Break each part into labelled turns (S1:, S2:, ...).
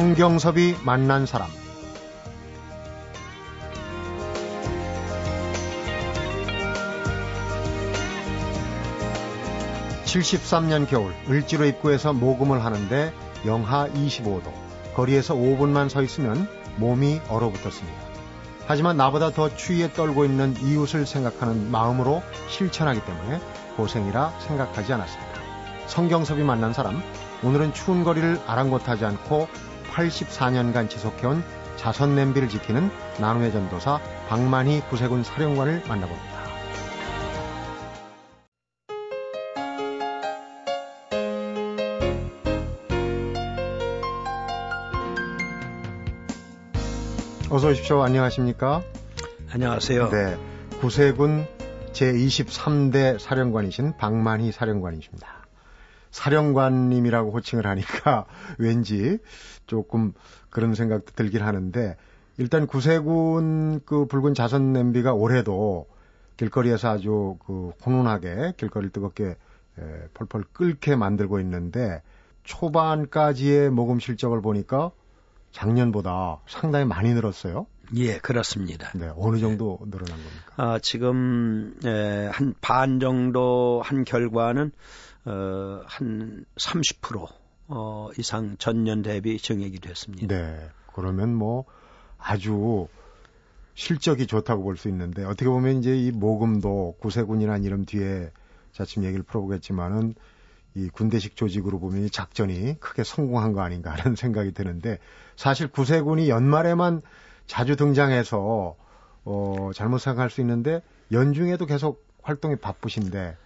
S1: 성경섭이 만난 사람. 73년 겨울 을지로 입구에서 모금을 하는데 영하 25도 거리에서 5분만 서 있으면 몸이 얼어붙었습니다. 하지만 나보다 더 추위에 떨고 있는 이웃을 생각하는 마음으로 실천하기 때문에 고생이라 생각하지 않았습니다. 성경섭이 만난 사람 오늘은 추운 거리를 아랑곳하지 않고 84년간 지속해온 자선 냄비를 지키는 나눔의 전도사 박만희 구세군 사령관을 만나봅니다. 어서 오십시오. 안녕하십니까?
S2: 안녕하세요.
S1: 네. 구세군 제23대 사령관이신 박만희 사령관이십니다. 사령관님이라고 호칭을 하니까 왠지 조금 그런 생각도 들긴 하는데 일단 구세군 그 붉은 자선 냄비가 올해도 길거리에서 아주 그 훈훈하게 길거리를 뜨겁게 에, 펄펄 끓게 만들고 있는데 초반까지의 모금 실적을 보니까 작년보다 상당히 많이 늘었어요.
S2: 예, 그렇습니다.
S1: 네, 어느 정도 늘어난 겁니까?
S2: 아, 지금 한 반 정도 한 결과는 어, 한 30% 어, 이상 전년 대비 증액이 됐습니다.
S1: 네, 그러면 뭐 아주 실적이 좋다고 볼 수 있는데 어떻게 보면 이제 이 모금도 구세군이라는 이름 뒤에 자칫 얘기를 풀어보겠지만은 이 군대식 조직으로 보면 이 작전이 크게 성공한 거 아닌가 하는 생각이 드는데 사실 구세군이 연말에만 자주 등장해서 어 잘못 생각할 수 있는데 연중에도 계속 활동이 바쁘신데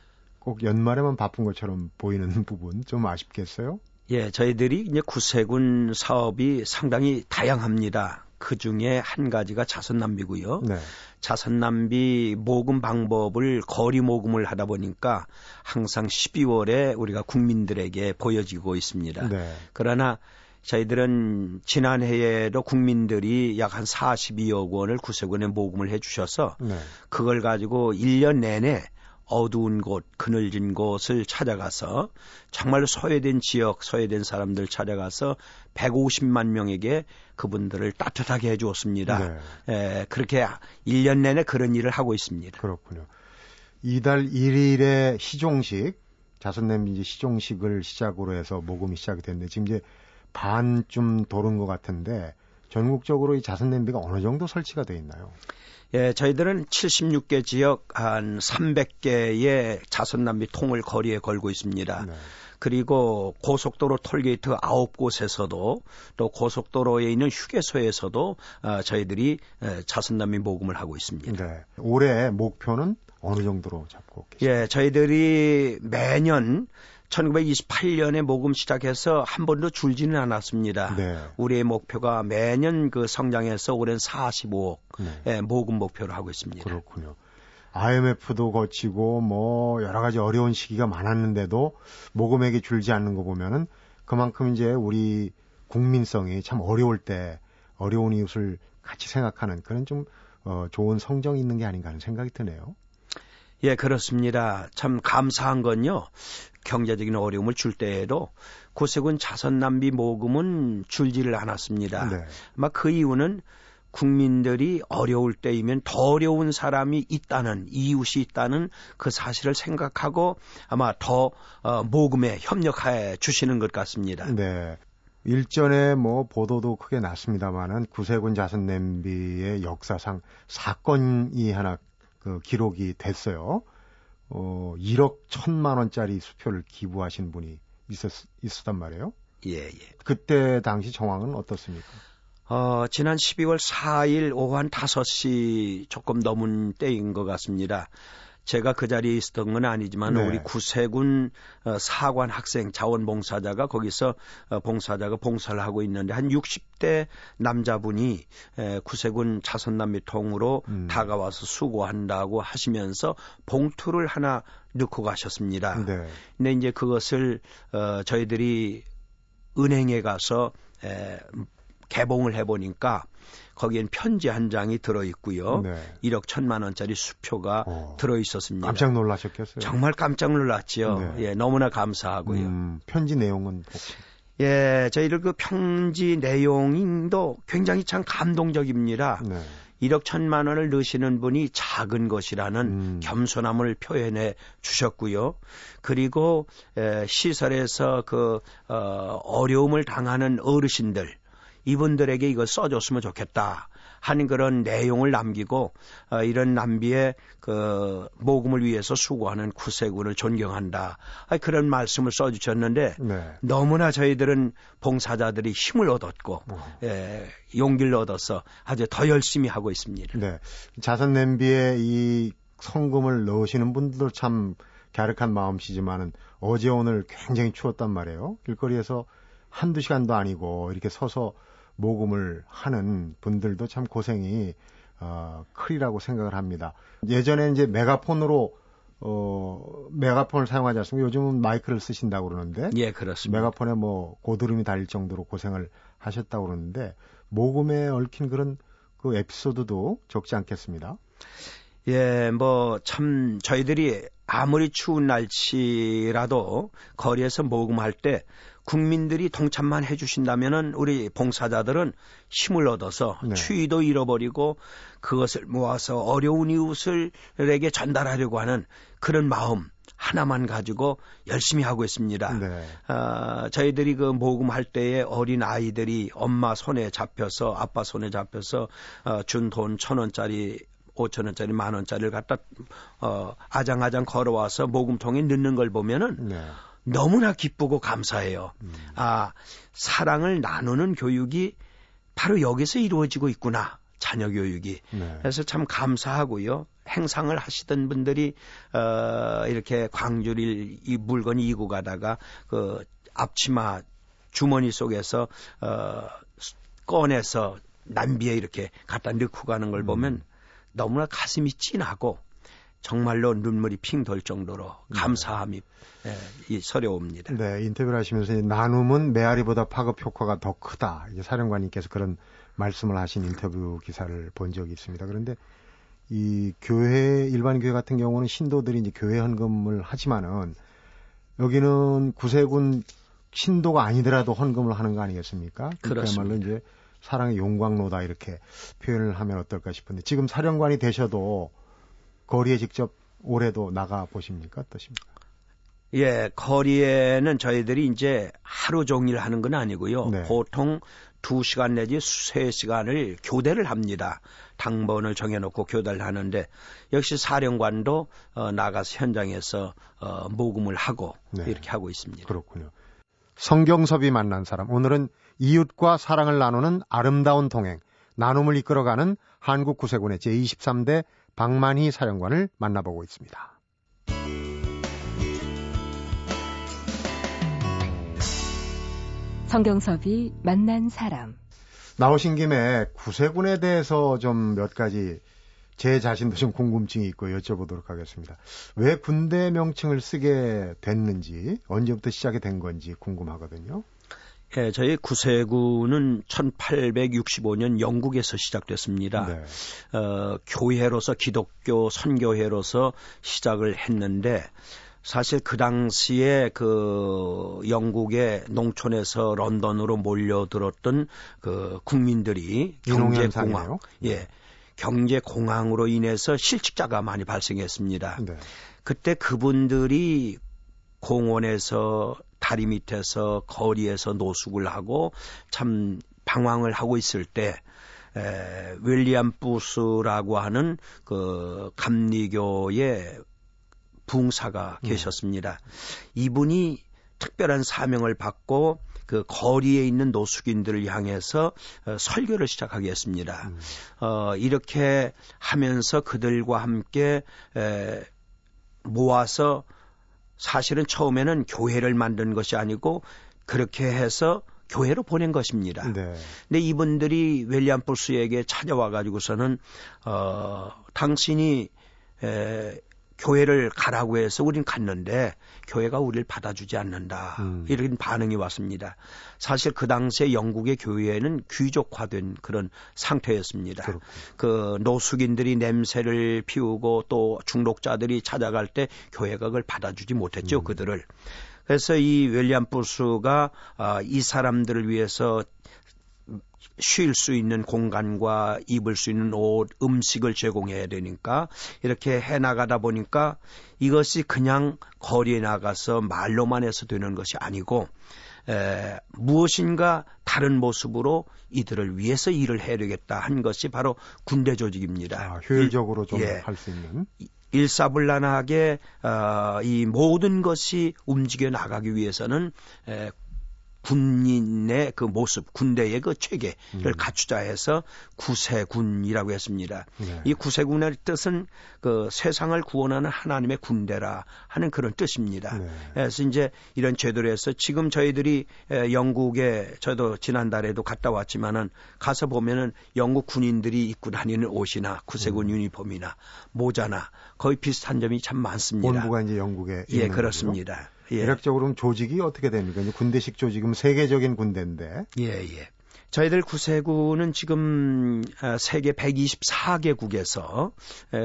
S1: 꼭 연말에만 바쁜 것처럼 보이는 부분 좀 아쉽겠어요?
S2: 예, 저희들이 이제 구세군 사업이 상당히 다양합니다. 그 중에 한 가지가 자선 낭비고요. 네. 자선 낭비 모금 방법을 거리 모금을 하다 보니까 항상 12월에 우리가 국민들에게 보여지고 있습니다. 네. 그러나 저희들은 지난해에도 국민들이 약 한 42억 원을 구세군에 모금을 해 주셔서 네. 그걸 가지고 1년 내내 어두운 곳, 그늘진 곳을 찾아가서 정말 소외된 지역, 소외된 사람들 찾아가서 150만 명에게 그분들을 따뜻하게 해 주었습니다. 네. 에, 그렇게 1년 내내 그런 일을 하고 있습니다.
S1: 그렇군요. 이달 1일에 시종식, 자선냄비 시종식을 시작으로 해서 모금이 시작이 됐는데 지금 이제 반쯤 도는 것 같은데 전국적으로 이 자선냄비가 어느 정도 설치가 돼 있나요?
S2: 예, 저희들은 76개 지역 한 300개의 자선남비 통을 거리에 걸고 있습니다. 네. 그리고 고속도로 톨게이트 9곳에서도 또 고속도로에 있는 휴게소에서도 어, 저희들이 자선남비 모금을 하고 있습니다. 네.
S1: 올해 목표는 어느 정도로 잡고 계십니까?
S2: 예, 저희들이 매년 1928년에 모금 시작해서 한 번도 줄지는 않았습니다. 네. 우리의 목표가 매년 그 성장해서 올해는 45억 네. 예, 모금 목표로 하고 있습니다.
S1: 그렇군요. IMF도 거치고 뭐 여러 가지 어려운 시기가 많았는데도 모금액이 줄지 않는 거 보면은 그만큼 이제 우리 국민성이 참 어려울 때 어려운 이웃을 같이 생각하는 그런 좀 어, 좋은 성정이 있는 게 아닌가 하는 생각이 드네요.
S2: 예, 그렇습니다. 참 감사한 건요. 경제적인 어려움을 줄 때에도 고세군 자선 낭비 모금은 줄지를 않았습니다. 네. 아마 그 이유는 국민들이 어려울 때이면 더 어려운 사람이 있다는 이웃이 있다는 그 사실을 생각하고 아마 더 어, 모금에 협력해 주시는 것 같습니다.
S1: 네. 일전에 뭐 보도도 크게 났습니다만은 구세군 자선 냄비의 역사상 사건이 하나 그 기록이 됐어요. 어, 1억 1천만 원짜리 수표를 기부하신 분이 있었, 있었단 말이에요.
S2: 예, 예.
S1: 그때 당시 정황은 어떻습니까?
S2: 어, 지난 12월 4일 오후 한 5시 조금 넘은 때인 것 같습니다. 제가 그 자리에 있었던 건 아니지만 네. 우리 구세군 어, 사관 학생 자원봉사자가 거기서 어, 봉사자가 봉사를 하고 있는데 한 60대 남자분이 구세군 자선남미 통으로 음. 다가와서 수고한다고 하시면서 봉투를 하나 넣고 가셨습니다. 네. 근데 이제 그것을 어, 저희들이 은행에 가서 에, 개봉을 해보니까 거기엔 편지 한 장이 들어 있고요. 네. 1억 천만 원짜리 수표가 어, 들어 있었습니다.
S1: 깜짝 놀라셨겠어요.
S2: 정말 깜짝 놀랐지요. 네. 예, 너무나 감사하고요. 음,
S1: 편지 내용은 혹시
S2: 예, 저희들 그 평지 내용도 굉장히 참 감동적입니다. 네. 1억 천만 원을 넣으시는 분이 작은 것이라는 음. 겸손함을 표현해 주셨고요. 그리고 에, 시설에서 그 어, 어려움을 당하는 어르신들 이분들에게 이걸 써줬으면 좋겠다. 하는 그런 내용을 남기고 어, 이런 남비의 그 모금을 위해서 수고하는 구세군을 존경한다. 아, 그런 말씀을 써주셨는데 네. 너무나 저희들은 봉사자들이 힘을 얻었고 어. 예, 용기를 얻어서 아주 더 열심히 하고 있습니다.
S1: 네. 자선 냄비에 이 성금을 넣으시는 분들도 참 갸륵한 마음씨지만은 어제 오늘 굉장히 추웠단 말이에요. 길거리에서 한두 시간도 아니고 이렇게 서서 모금을 하는 분들도 참 고생이 어, 크리라고 생각을 합니다. 예전에 이제 메가폰으로 어, 메가폰을 사용하지 않습니까? 요즘은 마이크를 쓰신다고 그러는데.
S2: 예, 그렇습니다.
S1: 메가폰에 뭐 고드름이 달릴 정도로 고생을 하셨다고 그러는데 모금에 얽힌 그런 그 에피소드도 적지 않겠습니다.
S2: 예, 뭐 참 저희들이 아무리 추운 날씨라도 거리에서 모금할 때 국민들이 동참만 해주신다면은 우리 봉사자들은 힘을 얻어서 네. 추위도 잃어버리고 그것을 모아서 어려운 이웃을에게 전달하려고 하는 그런 마음 하나만 가지고 열심히 하고 있습니다. 네. 어, 저희들이 그 모금할 때에 어린 아이들이 엄마 손에 잡혀서 아빠 손에 잡혀서 어, 준 돈 천 원짜리 5천 원짜리 만 원짜리를 갖다 어, 아장아장 걸어와서 모금통에 넣는 걸 보면은 네. 너무나 기쁘고 감사해요. 음. 아, 사랑을 나누는 교육이 바로 여기서 이루어지고 있구나. 자녀 교육이. 네. 그래서 참 감사하고요. 행상을 하시던 분들이 어 이렇게 광주를 이 물건이 이고 가다가 그 앞치마 주머니 속에서 어 꺼내서 남비에 이렇게 갖다 넣고 가는 걸 음. 보면 음. 너무나 가슴이 찐하고 정말로 눈물이 핑 돌 정도로 네. 감사함이 네. 예, 서려옵니다.
S1: 네, 인터뷰를 하시면서 나눔은 메아리보다 파급 효과가 더 크다. 이제 사령관님께서 그런 말씀을 하신 인터뷰 기사를 본 적이 있습니다. 그런데 이 교회 일반 교회 같은 경우는 신도들이 이제 교회 헌금을 하지만은 여기는 구세군 신도가 아니더라도 헌금을 하는 거 아니겠습니까? 그렇습니다. 이제 사랑의 용광로다 이렇게 표현을 하면 어떨까 싶은데 지금 사령관이 되셔도 거리에 직접 올해도 나가 보십니까? 어떠십니까?
S2: 예, 거리에는 저희들이 이제 하루 종일 하는 건 아니고요. 네. 보통 2시간 내지 3시간을 교대를 합니다. 당번을 정해놓고 교대를 하는데 역시 사령관도 어, 나가서 현장에서 어, 모금을 하고 네. 이렇게 하고 있습니다.
S1: 그렇군요. 성경섭이 만난 사람 오늘은 이웃과 사랑을 나누는 아름다운 동행 나눔을 이끌어가는 한국 구세군의 제23대 박만희 사령관을 만나보고 있습니다.
S3: 성경섭이 만난 사람.
S1: 나오신 김에 구세군에 대해서 좀 몇 가지 제 자신도 좀 궁금증이 있고 여쭤보도록 하겠습니다. 왜 군대 명칭을 쓰게 됐는지, 언제부터 시작이 된 건지 궁금하거든요.
S2: 예, 저희 구세군은 1865년 영국에서 시작됐습니다. 네. 어, 교회로서 기독교 선교회로서 시작을 했는데 사실 그 당시에 그 영국의 농촌에서 런던으로 몰려들었던 그 국민들이 경제 공황, 예, 경제 공황으로 인해서 실직자가 많이 발생했습니다. 네. 그때 그분들이 공원에서 다리 밑에서 거리에서 노숙을 하고 참 방황을 하고 있을 때 에, 윌리엄 부스라고 하는 그 감리교의 붕사가 음. 계셨습니다. 이분이 특별한 사명을 받고 그 거리에 있는 노숙인들을 향해서 어, 설교를 시작하게 했습니다. 음. 어, 이렇게 하면서 그들과 함께 에, 모아서 사실은 처음에는 교회를 만든 것이 아니고 그렇게 해서 교회로 보낸 것입니다. 네. 근데 이분들이 웰리엄 불스에게 찾아와 가지고서는 어 당신이 에 교회를 가라고 해서 우린 갔는데 교회가 우리를 받아주지 않는다. 음. 이런 반응이 왔습니다. 사실 그 당시에 영국의 교회는 귀족화된 그런 상태였습니다. 그렇군요. 그 노숙인들이 냄새를 피우고 또 중독자들이 찾아갈 때 교회가 그걸 받아주지 못했죠. 음. 그들을. 그래서 이 웰리엄 부스가 아, 이 사람들을 위해서 쉴 수 있는 공간과 입을 수 있는 옷, 음식을 제공해야 되니까 이렇게 해 나가다 보니까 이것이 그냥 거리에 나가서 말로만 해서 되는 것이 아니고 에, 무엇인가 다른 모습으로 이들을 위해서 일을 해야 되겠다 한 것이 바로 군대 조직입니다.
S1: 아, 효율적으로 좀 할수 예. 있는.
S2: 일사불란하게 어, 이 모든 것이 움직여 나가기 위해서는 에, 군인의 그 모습, 군대의 그 체계를 음. 갖추자 해서 구세군이라고 했습니다. 네. 이 구세군의 뜻은 그 세상을 구원하는 하나님의 군대라 하는 그런 뜻입니다. 네. 그래서 이제 이런 제도를 해서 지금 저희들이 영국에 저도 지난달에도 갔다 왔지만은 가서 보면은 영국 군인들이 입고 다니는 옷이나 구세군 음. 유니폼이나 모자나 거의 비슷한 점이 참 많습니다.
S1: 본부가 이제 영국에
S2: 예 그렇습니다.
S1: 예. 대략적으로 조직이 어떻게 됩니까? 군대식 조직은 세계적인 군대인데.
S2: 예, 예. 저희들 구세군은 지금 아, 세계 124개국에서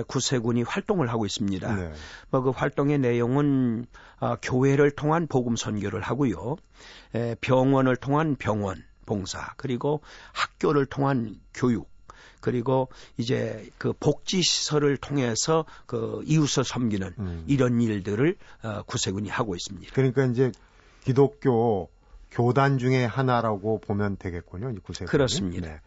S2: 구세군이 활동을 하고 있습니다. 네. 뭐그 활동의 내용은 아, 교회를 통한 복음 선교를 하고요. 병원을 통한 병원 봉사 그리고 학교를 통한 교육 그리고 이제 그 복지 시설을 통해서 그 이웃을 섬기는 음. 이런 일들을 어, 구세군이 하고 있습니다.
S1: 그러니까 이제 기독교 교단 중에 하나라고 보면 되겠군요. 구세군.
S2: 그렇습니다. 네.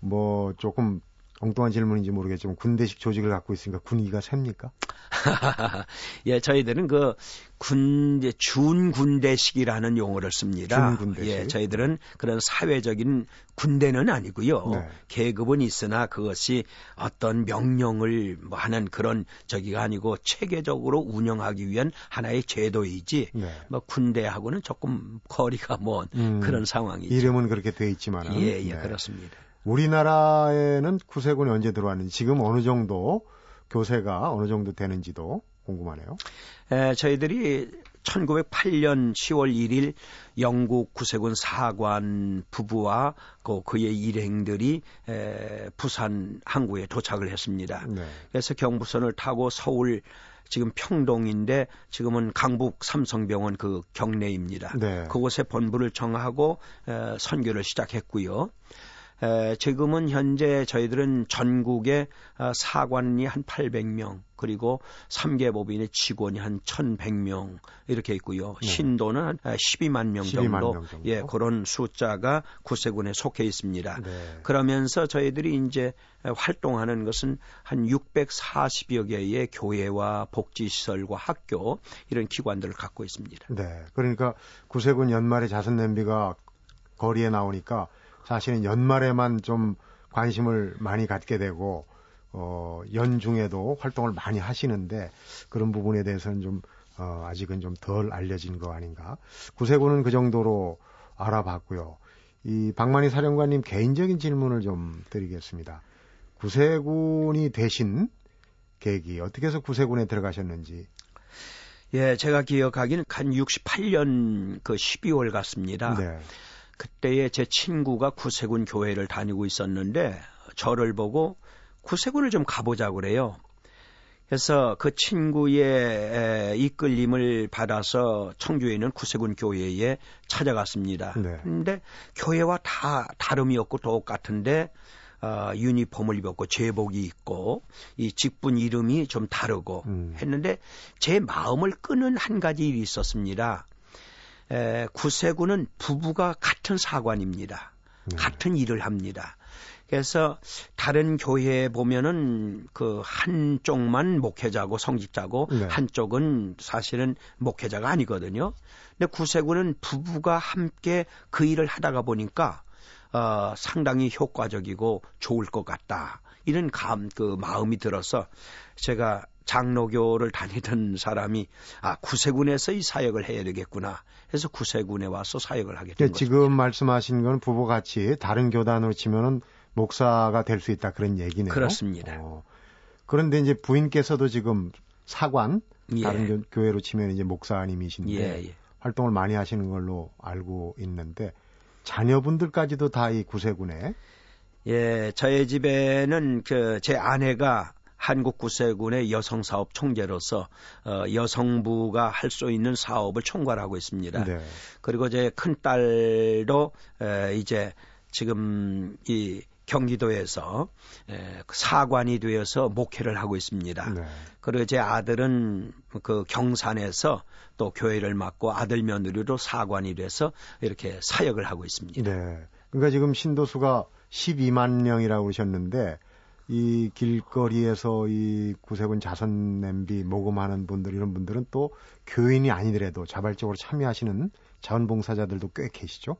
S1: 뭐 조금 엉뚱한 질문인지 모르겠지만 군대식 조직을 갖고 있으니까 군기가 셉니까?
S2: 예, 저희들은 그 군대 준 군대식이라는 용어를 씁니다.
S1: 준 군대식.
S2: 예, 저희들은 그런 사회적인 군대는 아니고요. 네. 계급은 있으나 그것이 어떤 명령을 뭐 하는 그런 저기가 아니고 체계적으로 운영하기 위한 하나의 제도이지 네. 뭐 군대하고는 조금 거리가 먼 음, 그런 상황이죠.
S1: 이름은 그렇게 돼 있지만
S2: 예, 예, 네. 그렇습니다.
S1: 우리나라에는 구세군이 언제 들어왔는지 지금 어느 정도 교세가 어느 정도 되는지도 궁금하네요.
S2: 에, 저희들이 1908년 10월 1일 영국 구세군 사관 부부와 그 그의 일행들이 에, 부산 항구에 도착을 했습니다. 네. 그래서 경부선을 타고 서울 지금 평동인데 지금은 강북 삼성병원 그 경내입니다. 네. 그곳에 본부를 정하고 에, 선교를 시작했고요. 에, 지금은 현재 저희들은 전국에 어, 사관이 한 800명 그리고 3개 법인의 직원이 한 1,100명 이렇게 있고요. 네. 신도는 한 12만 명 12만 정도, 명 정도, 예 그런 숫자가 구세군에 속해 있습니다. 네. 그러면서 저희들이 이제 활동하는 것은 한 640여 개의 교회와 복지시설과 학교 이런 기관들을 갖고 있습니다.
S1: 네, 그러니까 구세군 연말에 자선 냄비가 거리에 나오니까 사실은 연말에만 좀 관심을 많이 갖게 되고 어, 연중에도 활동을 많이 하시는데 그런 부분에 대해서는 좀 어, 아직은 좀 덜 알려진 거 아닌가. 구세군은 그 정도로 알아봤고요. 이 박만희 사령관님 개인적인 질문을 좀 드리겠습니다. 구세군이 되신 계기 어떻게 해서 구세군에 들어가셨는지.
S2: 예, 제가 기억하기는 한 68년 그 12월 같습니다. 네. 그때에 제 친구가 구세군 교회를 다니고 있었는데 저를 보고 구세군을 좀 가보자 그래요. 그래서 그 친구의 이끌림을 받아서 청주에 있는 구세군 교회에 찾아갔습니다. 네. 근데 교회와 다 다름이 없고 똑같은데 어, 유니폼을 입었고 제복이 있고 이 직분 이름이 좀 다르고 음. 했는데 제 마음을 끄는 한 가지 일이 있었습니다. 에, 구세군은 부부가 같은 사관입니다. 네. 같은 일을 합니다. 그래서 다른 교회에 보면은 그 한쪽만 목회자고 성직자고 네. 한쪽은 사실은 목회자가 아니거든요. 근데 구세군은 부부가 함께 그 일을 하다가 보니까 어, 상당히 효과적이고 좋을 것 같다. 이런 감, 그 마음이 들어서 제가 장로교를 다니던 사람이 아 구세군에서 이 사역을 해야 되겠구나 해서 구세군에 와서 사역을 하게 된
S1: 거죠. 지금 말씀하신 건 부부 같이 다른 교단으로 치면은 목사가 될 수 있다 그런 얘기네요.
S2: 그렇습니다. 어.
S1: 그런데 이제 부인께서도 지금 사관 예. 다른 교, 회로 치면 이제 목사님이신데 예, 예. 활동을 많이 하시는 걸로 알고 있는데 자녀분들까지도 다 이 구세군에
S2: 예, 저희 집에는 그 제 아내가 한국 구세군의 여성 사업 총재로서 어, 여성부가 할 수 있는 사업을 총괄하고 있습니다. 네. 그리고 제 큰 딸도 에, 이제 지금 이 경기도에서 에, 사관이 되어서 목회를 하고 있습니다. 네. 그리고 제 아들은 그 경산에서 또 교회를 맡고 아들 며느리로 사관이 돼서 이렇게 사역을 하고 있습니다.
S1: 네. 그러니까 지금 신도수가 12만 명이라고 그러셨는데 이 길거리에서 이 구세군 자선 냄비 모금하는 분들 이런 분들은 또 교인이 아니더라도 자발적으로 참여하시는 자원봉사자들도 꽤 계시죠?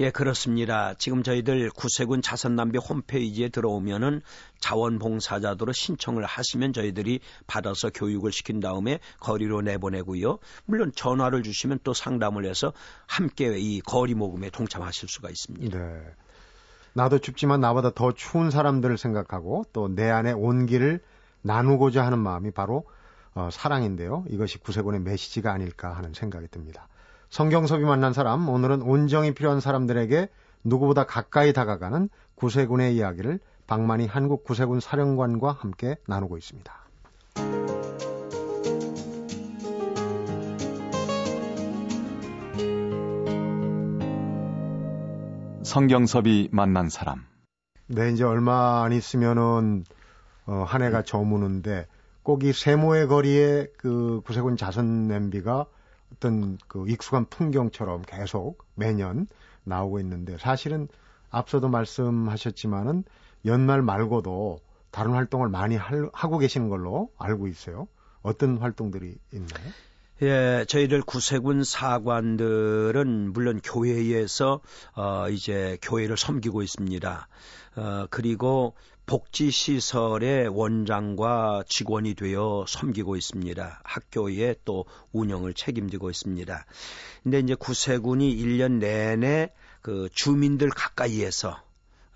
S2: 예, 그렇습니다. 지금 저희들 구세군 자선남비 홈페이지에 들어오면은 자원봉사자들로 신청을 하시면 저희들이 받아서 교육을 시킨 다음에 거리로 내보내고요. 물론 전화를 주시면 또 상담을 해서 함께 이 거리 모금에 동참하실 수가 있습니다. 네.
S1: 나도 춥지만 나보다 더 추운 사람들을 생각하고 또 내 안에 온기를 나누고자 하는 마음이 바로 어, 사랑인데요. 이것이 구세군의 메시지가 아닐까 하는 생각이 듭니다. 성경섭이 만난 사람, 오늘은 온정이 필요한 사람들에게 누구보다 가까이 다가가는 구세군의 이야기를 박만희 한국 구세군 사령관과 함께 나누고 있습니다.
S4: 성경섭이 만난 사람.
S1: 네, 이제 얼마 안 있으면은 어, 한 해가 저무는데 꼭 이 세모의 거리에 그 구세군 자선 냄비가 어떤 그 익숙한 풍경처럼 계속 매년 나오고 있는데 사실은 앞서도 말씀하셨지만은 연말 말고도 다른 활동을 많이 할, 하고 계시는 걸로 알고 있어요. 어떤 활동들이 있나요?
S2: 예, 저희들 구세군 사관들은 물론 교회에서 어 이제 교회를 섬기고 있습니다. 어 그리고 복지 시설의 원장과 직원이 되어 섬기고 있습니다. 학교에 또 운영을 책임지고 있습니다. 근데 이제 구세군이 1년 내내 그 주민들 가까이에서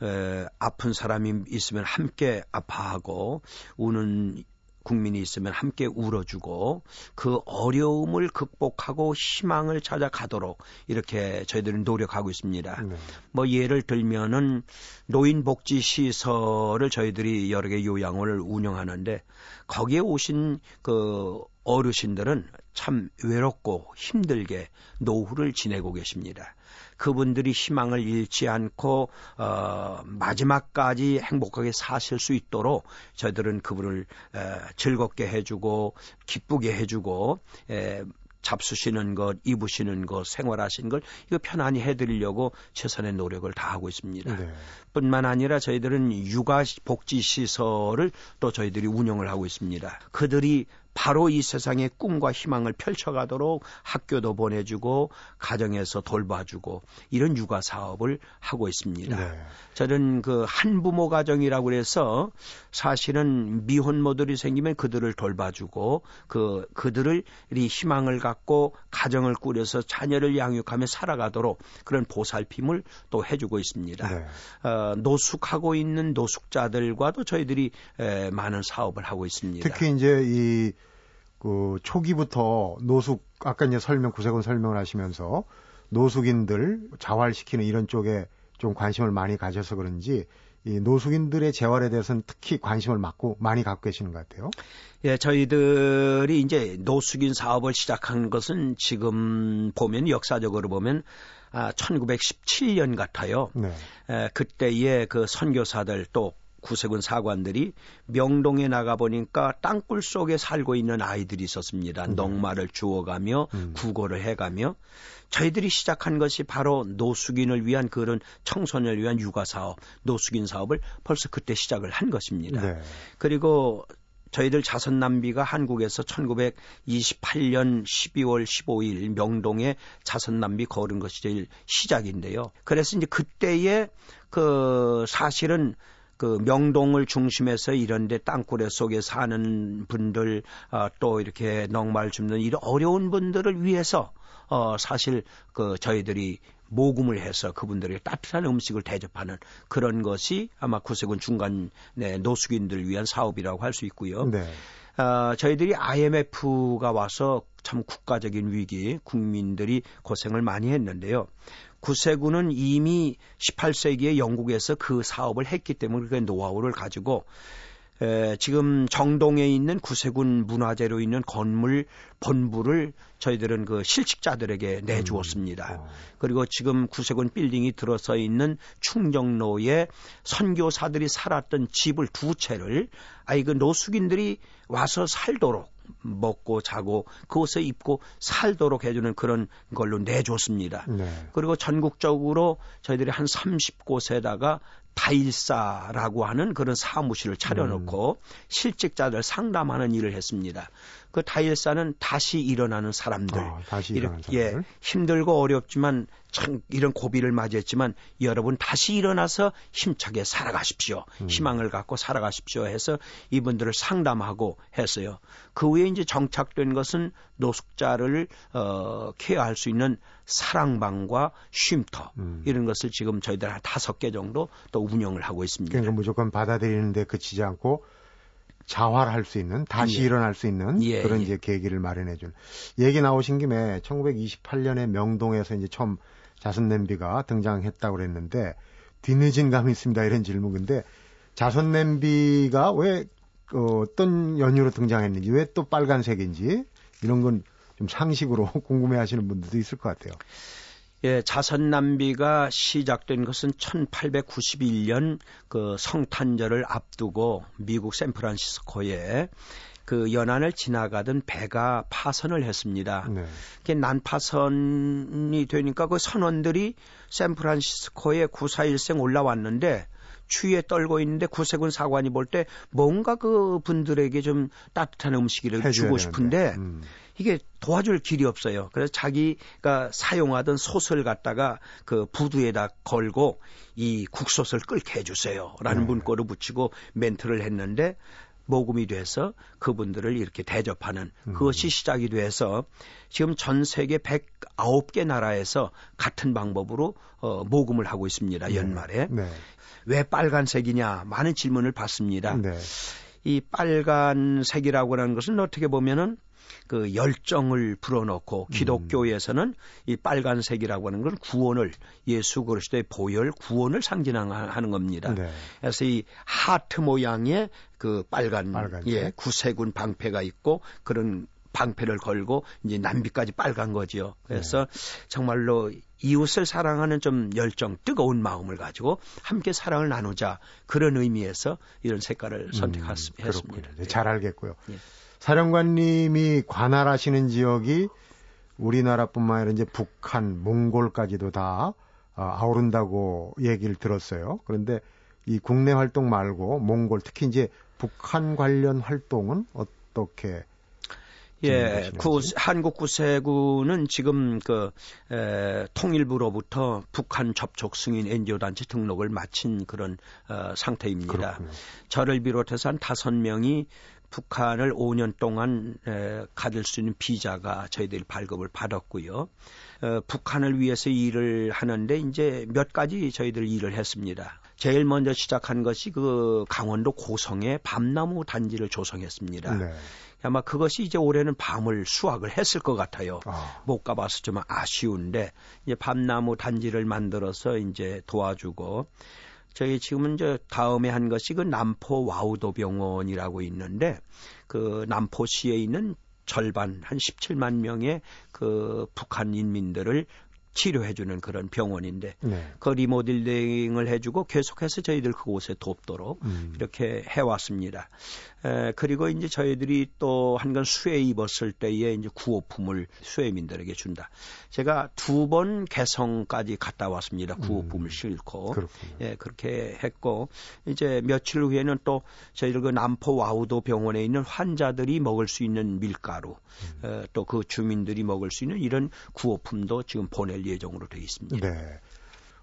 S2: 에, 아픈 사람이 있으면 함께 아파하고 우는 국민이 있으면 함께 울어주고 그 어려움을 극복하고 희망을 찾아가도록 이렇게 저희들은 노력하고 있습니다. 네. 뭐 예를 들면은 노인 복지 시설을 저희들이 여러 개 요양을 운영하는데 거기에 오신 그 어르신들은 참 외롭고 힘들게 노후를 지내고 계십니다. 그분들이 희망을 잃지 않고 어, 마지막까지 행복하게 사실 수 있도록 저희들은 그분을 에, 즐겁게 해주고 기쁘게 해주고 에, 잡수시는 것, 입으시는 것, 생활하시는 걸 이거 편안히 해드리려고 최선의 노력을 다하고 있습니다. 네. 뿐만 아니라 저희들은 육아 복지 시설을 또 저희들이 운영을 하고 있습니다. 그들이 바로 이 세상의 꿈과 희망을 펼쳐가도록 학교도 보내주고 가정에서 돌봐주고 이런 육아 사업을 하고 있습니다. 네. 저는 그 한부모 가정이라고 해서 사실은 미혼모들이 생기면 그들을 돌봐주고 그 그들을 이 희망을 갖고 가정을 꾸려서 자녀를 양육하며 살아가도록 그런 보살핌을 또 해주고 있습니다. 네. 어, 노숙하고 있는 노숙자들과도 저희들이 에, 많은 사업을 하고 있습니다.
S1: 특히 이제 이 그 초기부터 노숙 아까 이제 설명 구세군 설명을 하시면서 노숙인들 자활시키는 이런 쪽에 좀 관심을 많이 가져서 그런지 이 노숙인들의 재활에 대해서는 특히 관심을 갖고 많이 갖고 계시는 것 같아요.
S2: 예, 저희들이 이제 노숙인 사업을 시작한 것은 지금 보면 역사적으로 보면 아, 1917년 같아요. 네. 에, 그때의 그 선교사들 또 구세군 사관들이 명동에 나가 보니까 땅굴 속에 살고 있는 아이들이 있었습니다. 음. 넉마를 주워가며 음. 구걸을 해가며 저희들이 시작한 것이 바로 노숙인을 위한 그런 청소년을 위한 육아 사업, 노숙인 사업을 벌써 그때 시작을 한 것입니다. 네. 그리고 저희들 자선 남비가 한국에서 1928년 12월 15일 명동에 자선 남비 걸은 것이 제일 시작인데요. 그래서 이제 그때에 그 사실은 그 명동을 중심해서 이런데 땅굴에 속에 사는 분들 어, 또 이렇게 넉말 줍는 이런 어려운 분들을 위해서 어 사실 그 저희들이 모금을 해서 그분들에게 따뜻한 음식을 대접하는 그런 것이 아마 구세군 중간 네, 노숙인들을 위한 사업이라고 할 수 있고요. 네. 어, 저희들이 IMF가 와서 참 국가적인 위기, 국민들이 고생을 많이 했는데요. 구세군은 이미 18세기에 영국에서 그 사업을 했기 때문에 그 노하우를 가지고 에, 지금 정동에 있는 구세군 문화재로 있는 건물 본부를 저희들은 그 실직자들에게 내주었습니다. 음. 어. 그리고 지금 구세군 빌딩이 들어서 있는 충정로에 선교사들이 살았던 집을 두 채를 아이 그 노숙인들이 와서 살도록 먹고 자고 그옷을 입고 살도록 해주는 그런 걸로 내줬습니다. 네. 그리고 전국적으로 저희들이 한 30곳에다가 다일사라고 하는 그런 사무실을 차려놓고 음. 실직자들 상담하는 일을 했습니다. 그 다일사는 다시 일어나는 사람들. 아,
S1: 다시 일어나는
S2: 사람들. 예, 힘들고 어렵지만 참 이런 고비를 맞이했지만 여러분 다시 일어나서 힘차게 살아가십시오. 음. 희망을 갖고 살아가십시오 해서 이분들을 상담하고 했어요. 그 후에 이제 정착된 것은 노숙자를 어, 케어할 수 있는 사랑방과 쉼터 음. 이런 것을 지금 저희들 한 다섯 개 정도 또 운영을 하고 있습니다.
S1: 그러니까 무조건 받아들이는데 그치지 않고 자활할 수 있는 다시 예. 일어날 수 있는 예, 그런 예. 이제 계기를 마련해 준 얘기 나오신 김에 1928년에 명동에서 이제 처음 자선 냄비가 등장했다고 그랬는데 뒤늦은 감이 있습니다 이런 질문인데 자선 냄비가 왜 어, 어떤 연유로 등장했는지 왜 또 빨간색인지 이런 건 좀 상식으로 궁금해 하시는 분들도 있을 것 같아요.
S2: 예, 자선 낭비가 시작된 것은 1891년 그 성탄절을 앞두고 미국 샌프란시스코에 그 연안을 지나가던 배가 파선을 했습니다. 네. 그 난파선이 되니까 그 선원들이 샌프란시스코에 941생 올라왔는데 추위에 떨고 있는데 구세군 사관이 볼 때 뭔가 그 분들에게 좀 따뜻한 음식을 주고 싶은데 음. 이게 도와줄 길이 없어요. 그래서 자기가 사용하던 솥을 갖다가 그 부두에다 걸고 이 국솥을 끓게 해주세요 라는 네. 문구를 붙이고 멘트를 했는데 모금이 돼서 그분들을 이렇게 대접하는 음. 그것이 시작이 돼서 지금 전 세계 109개 나라에서 같은 방법으로 어, 모금을 하고 있습니다. 네. 연말에. 네. 왜 빨간색이냐 많은 질문을 받습니다. 네. 이 빨간색이라고 하는 것은 어떻게 보면은 그 열정을 불어넣고 음. 기독교에서는 이 빨간색이라고 하는 건 구원을 예수 그리스도의 보혈 구원을 상징하는 겁니다. 네. 그래서 이 하트 모양의 그 빨간 빨간색. 예 구세군 방패가 있고 그런 방패를 걸고 이제 남비까지 빨간 거지요. 그래서 네. 정말로 이웃을 사랑하는 좀 열정, 뜨거운 마음을 가지고 함께 사랑을 나누자 그런 의미에서 이런 색깔을 음, 선택했습니다.
S1: 음, 네, 잘 알겠고요. 예. 사령관님이 관할하시는 지역이 우리나라뿐만 아니라 이제 북한, 몽골까지도 다 어, 아우른다고 얘기를 들었어요. 그런데 이 국내 활동 말고 몽골, 특히 이제 북한 관련 활동은 어떻게
S2: 예, 구, 한국 구세군은 지금 그 에, 통일부로부터 북한 접촉 승인 NGO 단체 등록을 마친 그런 어, 상태입니다. 그렇군요. 저를 비롯해서 한 다섯 명이 북한을 5년 동안 에, 가질 수 있는 비자가 저희들이 발급을 받았고요. 어, 북한을 위해서 일을 하는데 이제 몇 가지 저희들 일을 했습니다. 제일 먼저 시작한 것이 그 강원도 고성에 밤나무 단지를 조성했습니다. 네. 아마 그것이 이제 올해는 밤을 수확을 했을 것 같아요. 아. 못 가봐서 좀 아쉬운데 이제 밤나무 단지를 만들어서 이제 도와주고 저희 지금은 이제 다음에 한 것이 그 남포 와우도 병원이라고 있는데 그 남포시에 있는 절반 한 17만 명의 그 북한 인민들을 치료해주는 그런 병원인데 네. 그 리모델링을 해주고 계속해서 저희들 그곳에 돕도록 음. 이렇게 해왔습니다. 에, 그리고 이제 저희들이 또 한 건 수해 입었을 때에 이제 구호품을 수해민들에게 준다. 제가 두 번 개성까지 갔다 왔습니다. 구호품을 음. 싣고 예, 그렇게 했고 이제 며칠 후에는 또 저희들 그 남포 와우도 병원에 있는 환자들이 먹을 수 있는 밀가루 음. 또그 주민들이 먹을 수 있는 이런 구호품도 지금 보낼 예정으로 되어 있습니다.
S1: 네.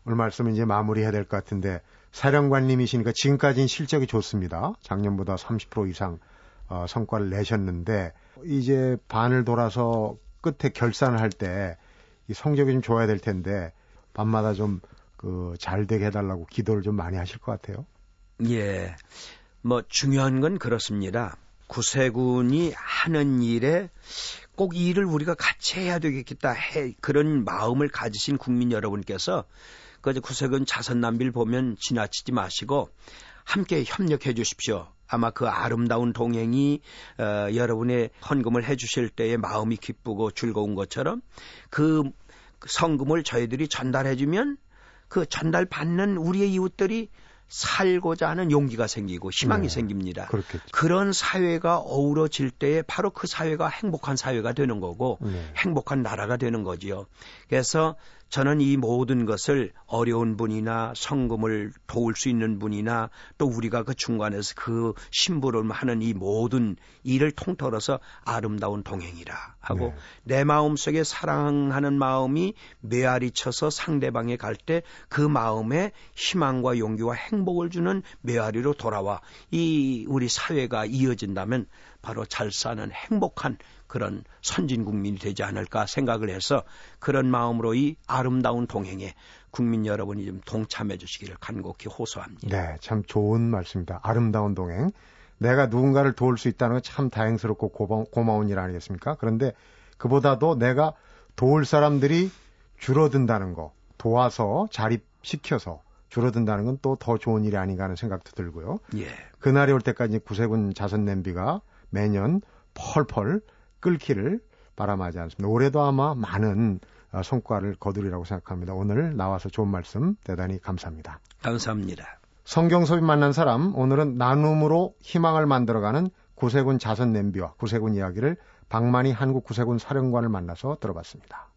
S1: 오늘 말씀 이제 마무리해야 될 것 같은데 사령관님이시니까 지금까지는 실적이 좋습니다. 작년보다 30% 이상 어, 성과를 내셨는데 이제 반을 돌아서 끝에 결산을 할 때 이 성적이 좀 좋아야 될 텐데 밤마다 좀 그 잘 되게 해달라고 기도를 좀 많이 하실 것 같아요.
S2: 예. 뭐 중요한 건 그렇습니다. 구세군이 하는 일에 꼭 이 일을 우리가 같이 해야 되겠다 해 그런 마음을 가지신 국민 여러분께서 그 구세군 자선 낭비를 보면 지나치지 마시고 함께 협력해 주십시오. 아마 그 아름다운 동행이 어, 여러분의 헌금을 해주실 때에 마음이 기쁘고 즐거운 것처럼 그 성금을 저희들이 전달해주면 그 전달 받는 우리의 이웃들이 살고자 하는 용기가 생기고 희망이 네, 생깁니다.
S1: 그렇겠죠.
S2: 그런 사회가 어우러질 때에 바로 그 사회가 행복한 사회가 되는 거고 네. 행복한 나라가 되는 거지요. 그래서 저는 이 모든 것을 어려운 분이나 성금을 도울 수 있는 분이나 또 우리가 그 중간에서 그 심부름 하는 이 모든 일을 통틀어서 아름다운 동행이라 하고 네. 내 마음 속에 사랑하는 마음이 메아리 쳐서 상대방에 갈 때 그 마음에 희망과 용기와 행복을 주는 메아리로 돌아와 이 우리 사회가 이어진다면 바로 잘 사는 행복한 그런 선진 국민이 되지 않을까 생각을 해서 그런 마음으로 이 아름다운 동행에 국민 여러분이 좀 동참해 주시기를 간곡히 호소합니다.
S1: 네, 참 좋은 말씀입니다. 아름다운 동행. 내가 누군가를 도울 수 있다는 건 참 다행스럽고 고마, 고마운 일 아니겠습니까? 그런데 그보다도 내가 도울 사람들이 줄어든다는 거, 도와서 자립시켜서 줄어든다는 건 또 더 좋은 일이 아닌가 하는 생각도 들고요.
S2: 예.
S1: 그날이 올 때까지 구세군 자선 냄비가 매년 펄펄 끓기를 바람하지 않습니다. 올해도 아마 많은 어, 성과를 거두리라고 생각합니다. 오늘 나와서 좋은 말씀 대단히 감사합니다.
S2: 감사합니다.
S1: 성경섭이 만난 사람 오늘은 나눔으로 희망을 만들어가는 구세군 자선 냄비와 구세군 이야기를 박만희 한국 구세군 사령관을 만나서 들어봤습니다.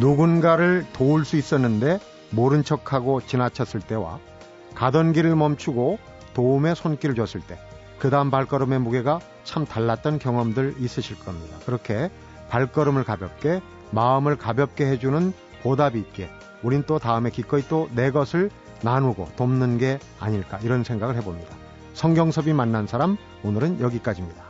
S1: 누군가를 도울 수 있었는데 모른 척하고 지나쳤을 때와 가던 길을 멈추고 도움의 손길을 줬을 때, 그 다음 발걸음의 무게가 참 달랐던 경험들 있으실 겁니다. 그렇게 발걸음을 가볍게, 마음을 가볍게 해주는 보답이 있게, 우린 또 다음에 기꺼이 또 내 것을 나누고 돕는 게 아닐까, 이런 생각을 해봅니다. 성경섭이 만난 사람, 오늘은 여기까지입니다.